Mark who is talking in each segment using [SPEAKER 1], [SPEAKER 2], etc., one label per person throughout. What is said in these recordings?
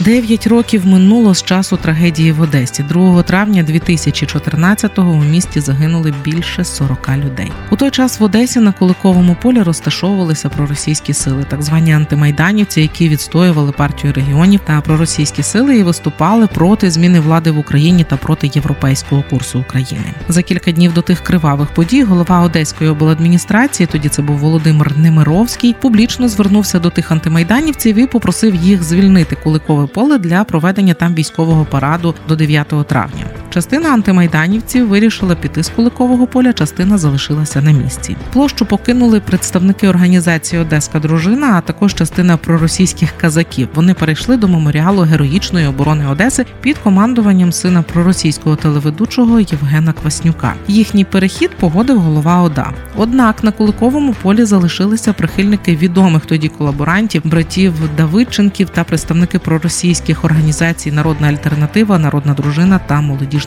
[SPEAKER 1] Дев'ять років минуло з часу трагедії в Одесі. 2 травня 2014-го у місті загинули більше 40 людей. У той час в Одесі на Куликовому полі розташовувалися проросійські сили, так звані антимайданівці, які відстоювали партію регіонів та проросійські сили і виступали проти зміни влади в Україні та проти європейського курсу України. За кілька днів до тих кривавих подій голова Одеської обладміністрації, тоді це був Володимир Немировський, публічно звернувся до тих антимайданівців і попросив їх звільнити Куликове поле для проведення там військового параду до 9 травня. Частина антимайданівців вирішила піти з Куликового поля, частина залишилася на місці. Площу покинули представники організації Одеська дружина, а також частина проросійських казаків. Вони перейшли до меморіалу героїчної оборони Одеси під командуванням сина проросійського телеведучого Євгена Кваснюка. Їхній перехід погодив голова ОДА. Однак на Куликовому полі залишилися прихильники відомих тоді колаборантів, братів Давидченків та представники проросійських організацій Народна альтернатива, народна дружина та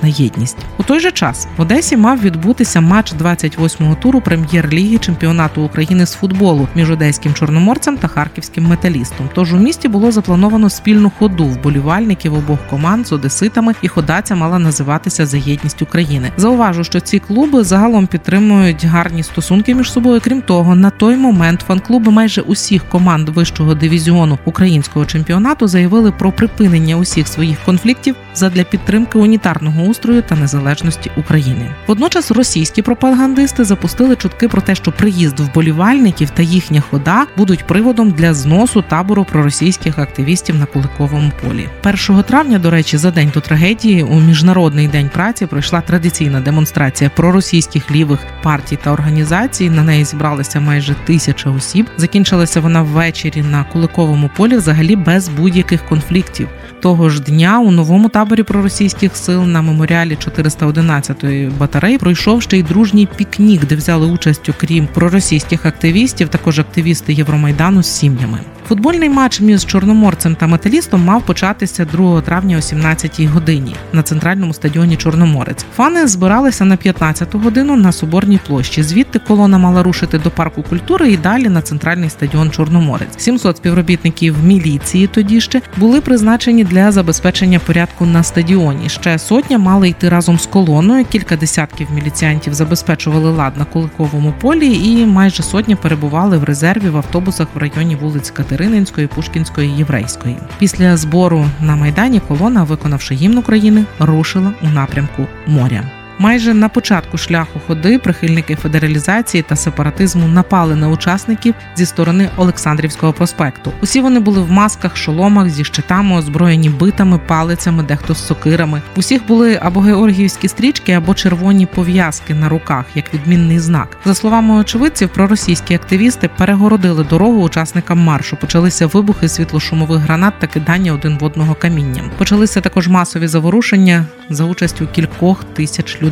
[SPEAKER 1] молодіжна єдність. У той же час в Одесі мав відбутися матч 28-го туру прем'єр-ліги чемпіонату України з футболу між одеським чорноморцем та харківським металістом. Тож у місті було заплановано спільну ходу вболівальників обох команд з одеситами, і хода ця мала називатися за єдність України. Зауважу, що ці клуби загалом підтримують гарні стосунки між собою. Крім того, на той момент фан-клуби майже усіх команд вищого дивізіону українського чемпіонату заявили про припинення усіх своїх конфліктів задля підтримки унітарного устрою та незалежності України. Водночас російські пропагандисти запустили чутки про те, що приїзд вболівальників та їхня хода будуть приводом для зносу табору проросійських активістів на Куликовому полі. 1 травня, до речі, за день до трагедії у міжнародний день праці пройшла традиційна демонстрація проросійських лівих партій та організацій. На неї зібралися майже тисяча осіб. Закінчилася вона ввечері на Куликовому полі, взагалі без будь-яких конфліктів. Того ж дня у новому таборі проросійських сил на меморіалі 411-ї батареї пройшов ще й дружній пікнік, де взяли участь, окрім проросійських активістів, також активісти Євромайдану з сім'ями. Футбольний матч між чорноморцем та металістом мав початися 2 травня о 17-й годині на центральному стадіоні Чорноморець. Фани збиралися на 15-ту годину на соборній площі. Звідти колона мала рушити до парку культури і далі на центральний стадіон Чорноморець. 700 співробітників міліції тоді ще були призначені для забезпечення порядку на стадіоні. Ще сотня мали йти разом з колоною. Кілька десятків міліціантів забезпечували лад на Куликовому полі, і майже сотня перебували в резерві в автобусах в районі вулиць Катерининської, Пушкінської, Єврейської. Після збору на майдані колона, виконавши гімн України, рушила у напрямку моря. Майже на початку шляху ходи прихильники федералізації та сепаратизму напали на учасників зі сторони Олександрівського проспекту. Усі вони були в масках, шоломах зі щитами, озброєні битами, палицями, дехто з сокирами. Усіх були або георгіївські стрічки, або червоні пов'язки на руках, як відмінний знак. За словами очевидців, проросійські активісти перегородили дорогу учасникам маршу. Почалися вибухи світлошумових гранат та кидання один в одного камінням. Почалися також масові заворушення за участю кількох тисяч людей.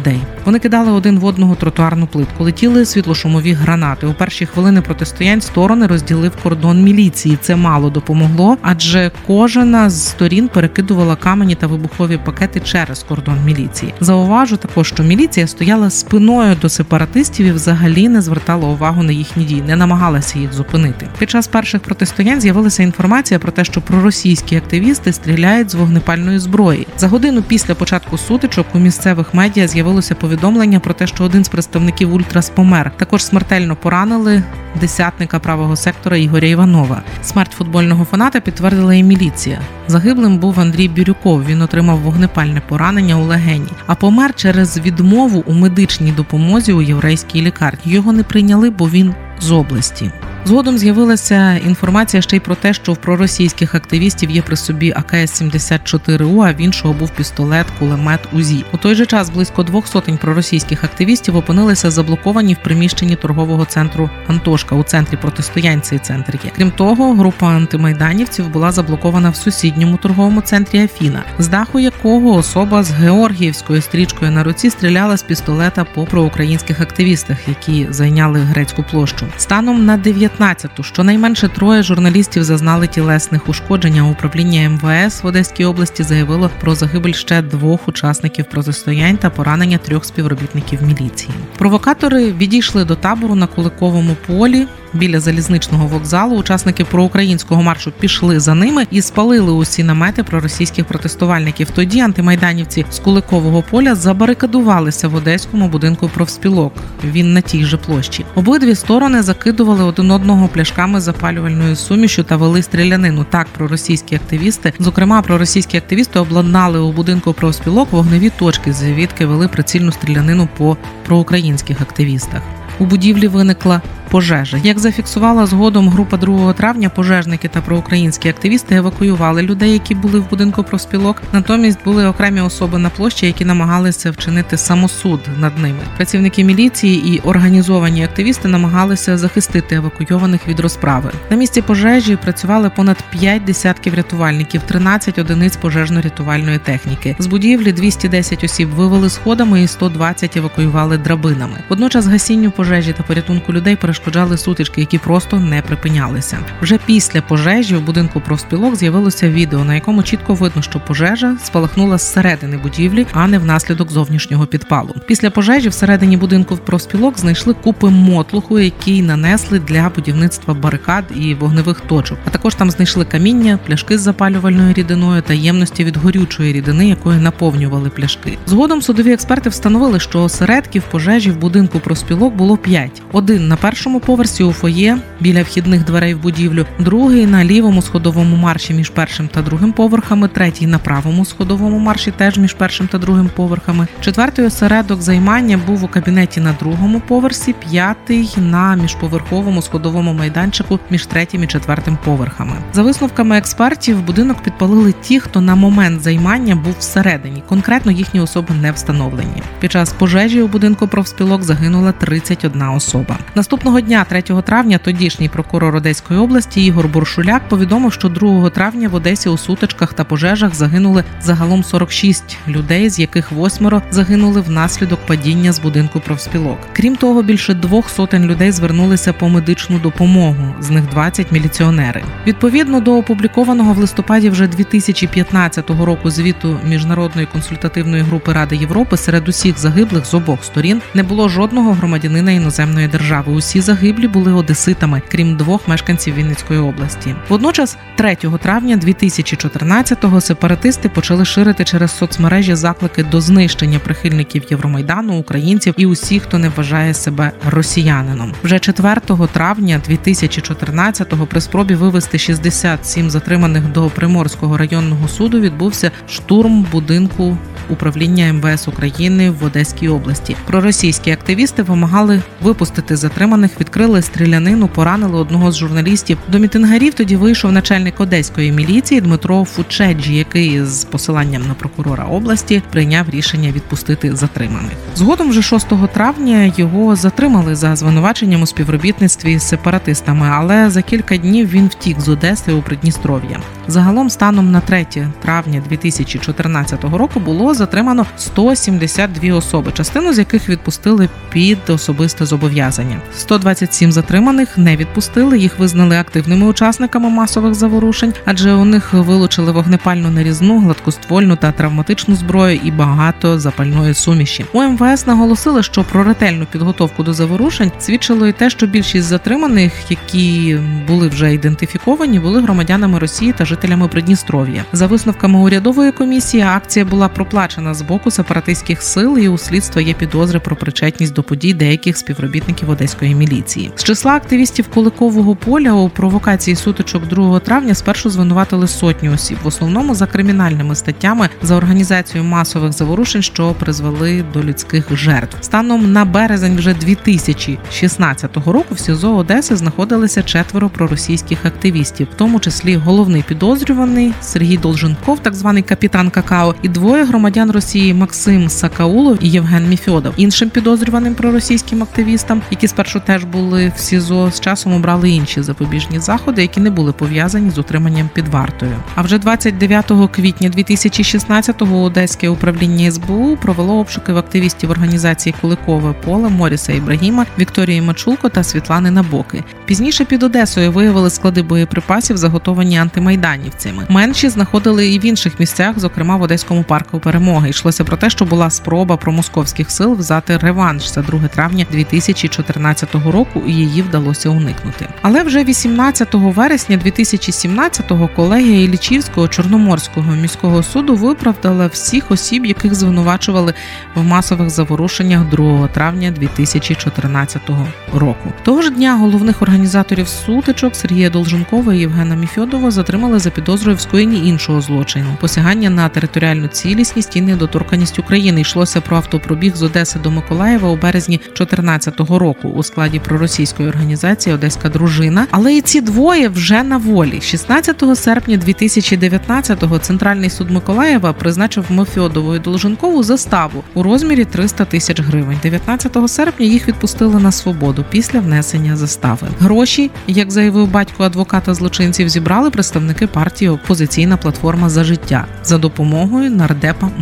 [SPEAKER 1] Вони кидали один в одного тротуарну плитку, летіли світлошумові гранати. У перші хвилини протистоянь сторони розділив кордон міліції. Це мало допомогло, адже кожна з сторін перекидувала камені та вибухові пакети через кордон міліції. Зауважу також, що міліція стояла спиною до сепаратистів і взагалі не звертала увагу на їхні дії, не намагалася їх зупинити. Під час перших протистоянь з'явилася інформація про те, що проросійські активісти стріляють з вогнепальної зброї. За годину після початку сутичок у місцевих медіа з'явилося повідомлення про те, що один з представників Ультрас помер. Також смертельно поранили десятника правого сектора Ігоря Іванова. Смерть футбольного фаната підтвердила і міліція. Загиблим був Андрій Бірюков. Він отримав вогнепальне поранення у легені, а помер через відмову у медичній допомозі у єврейській лікарні. Його не прийняли, бо він з області. Згодом з'явилася інформація ще й про те, що в проросійських активістів є при собі АКС-74У, а в іншого був пістолет, кулемет УЗІ. У той же час близько двох сотень проросійських активістів опинилися заблоковані в приміщенні торгового центру Антошка у центрі протистоянь. Цей центр є. Крім того, група антимайданівців була заблокована в сусідньому торговому центрі Афіна, з даху якого особа з георгіївською стрічкою на руці стріляла з пістолета по проукраїнських активістах, які зайняли грецьку площу. Станом на 9 19-ту щонайменше троє журналістів зазнали тілесних ушкоджень. Управління МВС в Одеській області заявило про загибель ще двох учасників протистоянь та поранення трьох співробітників міліції. Провокатори відійшли до табору на Куликовому полі біля залізничного вокзалу. Учасники проукраїнського маршу пішли за ними і спалили усі намети проросійських протестувальників. Тоді антимайданівці з Куликового поля забарикадувалися в одеському будинку профспілок. Він на тій же площі. Обидві сторони закидували один одного пляшками запалювальною сумішю та вели стрілянину. Так проросійські активісти, зокрема проросійські активісти, обладнали у будинку профспілок вогневі точки, звідки вели прицільну стрілянину по проукраїнських активістах. У будівлі виникла пожежа. Як зафіксувала згодом група 2 травня, пожежники та проукраїнські активісти евакуювали людей, які були в будинку профспілок. Натомість були окремі особи на площі, які намагалися вчинити самосуд над ними. Працівники міліції і організовані активісти намагалися захистити евакуйованих від розправи. На місці пожежі працювали понад 5 десятків рятувальників, 13 одиниць пожежно-рятувальної техніки. З будівлі 210 осіб вивели сходами і 120 евакуювали драбинами. Водночас гасінню пожежі та порятунку людей перешкоджали сутички, які просто не припинялися. Вже після пожежі в будинку профспілок з'явилося відео, на якому чітко видно, що пожежа спалахнула зсередини будівлі, а не внаслідок зовнішнього підпалу. Після пожежі всередині будинку профспілок знайшли купи мотлуху, який нанесли для будівництва барикад і вогневих точок. А також там знайшли каміння, пляшки з запалювальною рідиною та ємності від горючої рідини, якою наповнювали пляшки. Згодом судові експерти встановили, що осередків пожежі в будинку профспілок було п'ять: один на першому поверсі у фоє біля вхідних дверей в будівлю, другий на лівому сходовому марші між першим та другим поверхами, третій на правому сходовому марші, теж між першим та другим поверхами. Четвертий осередок займання був у кабінеті на другому поверсі, п'ятий на міжповерховому сходовому майданчику між третім і четвертим поверхами. За висновками експертів, будинок підпалили ті, хто на момент займання був всередині. Конкретно їхні особи не встановлені. Під час пожежі у будинку профспілок загинула 31 особа. Наступного дня, 3 травня, тодішній прокурор Одеської області Ігор Буршуляк повідомив, що 2 травня в Одесі у сутичках та пожежах загинули загалом 46 людей, з яких восьмеро загинули внаслідок падіння з будинку профспілок. Крім того, більше двох сотень людей звернулися по медичну допомогу. З них 20 міліціонери. Відповідно до опублікованого в листопаді вже 2015 року звіту міжнародної консультативної групи Ради Європи серед усіх загиблих з обох сторін не було жодного громадянина іноземної держави. Усі загиблі були одеситами, крім двох мешканців Вінницької області. Водночас, 3 травня 2014-го сепаратисти почали ширити через соцмережі заклики до знищення прихильників Євромайдану, українців і усіх, хто не вважає себе росіянином. Вже 4 травня 2014-го при спробі вивести 67 затриманих до Приморського районного суду відбувся штурм будинку управління МВС України в Одеській області. Проросійські активісти вимагали випустити затриманих, відкрили стрілянину, поранили одного з журналістів. До мітингарів тоді вийшов начальник одеської міліції Дмитро Фучеджі, який з посиланням на прокурора області прийняв рішення відпустити затриманих. Згодом, вже 6 травня, його затримали за звинуваченням у співробітництві з сепаратистами, але за кілька днів він втік з Одеси у Придністров'я. Загалом, станом на 3 травня 2014 року, було затримано 172 особи, частину з яких відпустили під особисте зобов'язання. 127 затриманих не відпустили. Їх визнали активними учасниками масових заворушень, адже у них вилучили вогнепальну нарізну, гладкоствольну та травматичну зброю і багато запальної суміші. У МВС наголосили, що про ретельну підготовку до заворушень свідчило і те, що більшість затриманих, які були вже ідентифіковані, були громадянами Росії та жителями Придністров'я. За висновками урядової комісії, акція була проплачена з боку сепаратистських сил, і у слідства є підозри про причетність до подій деяких співробітників одеської міліції. З числа активістів Куликового поля у провокації сутичок 2 травня спершу звинуватили сотню осіб, в основному за кримінальними статтями за організацію масових заворушень, що призвели до людських жертв. Станом на березень вже 2016 року в СІЗО Одеси знаходилися четверо проросійських активістів, в тому числі головний підозрюваний Сергій Долженков, так званий капітан Какао, і двоє громадян громадян Росії Максим Сакаулов і Євген Міфьодов. Іншим підозрюваним проросійським активістам, які спершу теж були в СІЗО, з часом обрали інші запобіжні заходи, які не були пов'язані з утриманням під вартою. А вже 29 квітня 2016-го Одеське управління СБУ провело обшуки в активістів організації Куликове поле Моріса Ібрагіма, Вікторії Мачулко та Світлани Набоки. Пізніше під Одесою виявили склади боєприпасів, заготовані антимайданівцями. Менші знаходили і в інших місцях, зокрема в Одеському парку перемоги. Йшлося про те, що була спроба промосковських сил взяти реванш за 2 травня 2014 року, і її вдалося уникнути. Але вже 18 вересня 2017-го колегія Ілічівського Чорноморського міського суду виправдала всіх осіб, яких звинувачували в масових заворушеннях 2 травня 2014 року. Того ж дня головних організаторів сутичок Сергія Долженкова і Євгена Міфьодова затримали за підозрою в скоєнні іншого злочину посягання на територіальну цілісність і недоторканість України. Йшлося про автопробіг з Одеси до Миколаєва у березні 2014 року у складі проросійської організації Одеська дружина. Але і ці двоє вже на волі. 16 серпня 2019-го Центральний суд Миколаєва призначив Мефьодову і Долженкову заставу у розмірі 300 тисяч гривень. 19 серпня їх відпустили на свободу після внесення застави. Гроші, як заявив батько адвоката злочинців, зібрали представники партії Опозиційна платформа за життя за допомогою нардепа